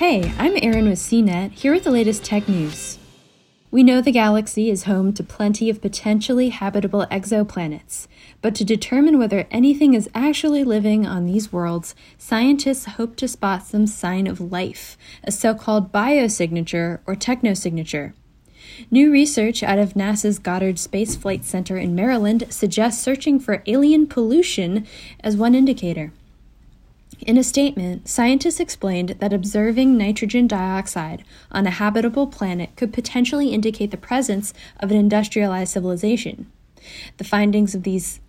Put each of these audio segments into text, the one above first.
Hey, I'm Erin with CNET, here with the latest tech news. We know the galaxy is home to plenty of potentially habitable exoplanets, but to determine whether anything is actually living on these worlds, scientists hope to spot some sign of life, a so called biosignature or technosignature. New research out of NASA's Goddard Space Flight Center in Maryland suggests searching for alien pollution as one indicator. In a statement, scientists explained that observing nitrogen dioxide on a habitable planet could potentially indicate the presence of an industrialized civilization. The findings of these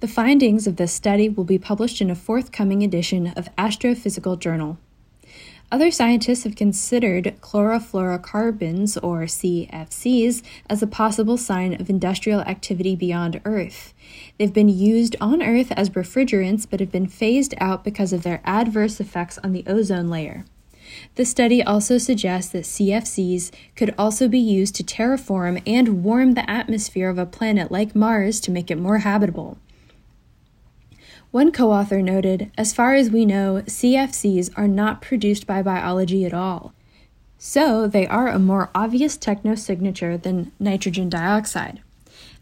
the findings of this study will be published in a forthcoming edition of Astrophysical Journal. Other scientists have considered chlorofluorocarbons, or CFCs, as a possible sign of industrial activity beyond Earth. They've been used on Earth as refrigerants but have been phased out because of their adverse effects on the ozone layer. The study also suggests that CFCs could also be used to terraform and warm the atmosphere of a planet like Mars to make it more habitable. One co author noted As far as we know, CFCs are not produced by biology at all. So they are a more obvious technosignature than nitrogen dioxide.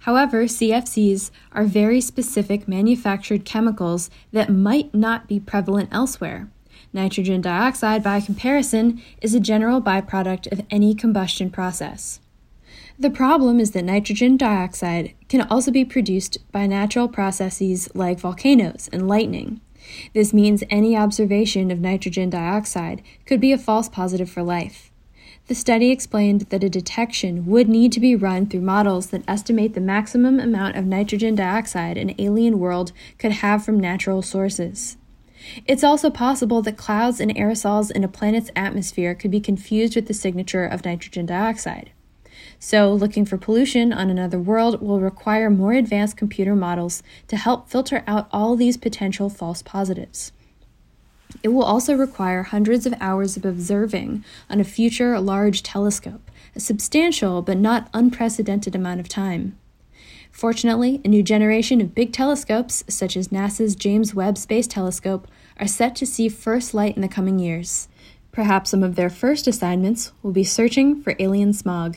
However, CFCs are very specific manufactured chemicals that might not be prevalent elsewhere. Nitrogen dioxide, by comparison, is a general byproduct of any combustion process. The problem is that nitrogen dioxide can also be produced by natural processes like volcanoes and lightning. This means any observation of nitrogen dioxide could be a false positive for life. The study explained that a detection would need to be run through models that estimate the maximum amount of nitrogen dioxide an alien world could have from natural sources. It's also possible that clouds and aerosols in a planet's atmosphere could be confused with the signature of nitrogen dioxide. So, looking for pollution on another world will require more advanced computer models to help filter out all these potential false positives. It will also require hundreds of hours of observing on a future large telescope, a substantial but not unprecedented amount of time. Fortunately, a new generation of big telescopes, such as NASA's James Webb Space Telescope, are set to see first light in the coming years. Perhaps some of their first assignments will be searching for alien smog.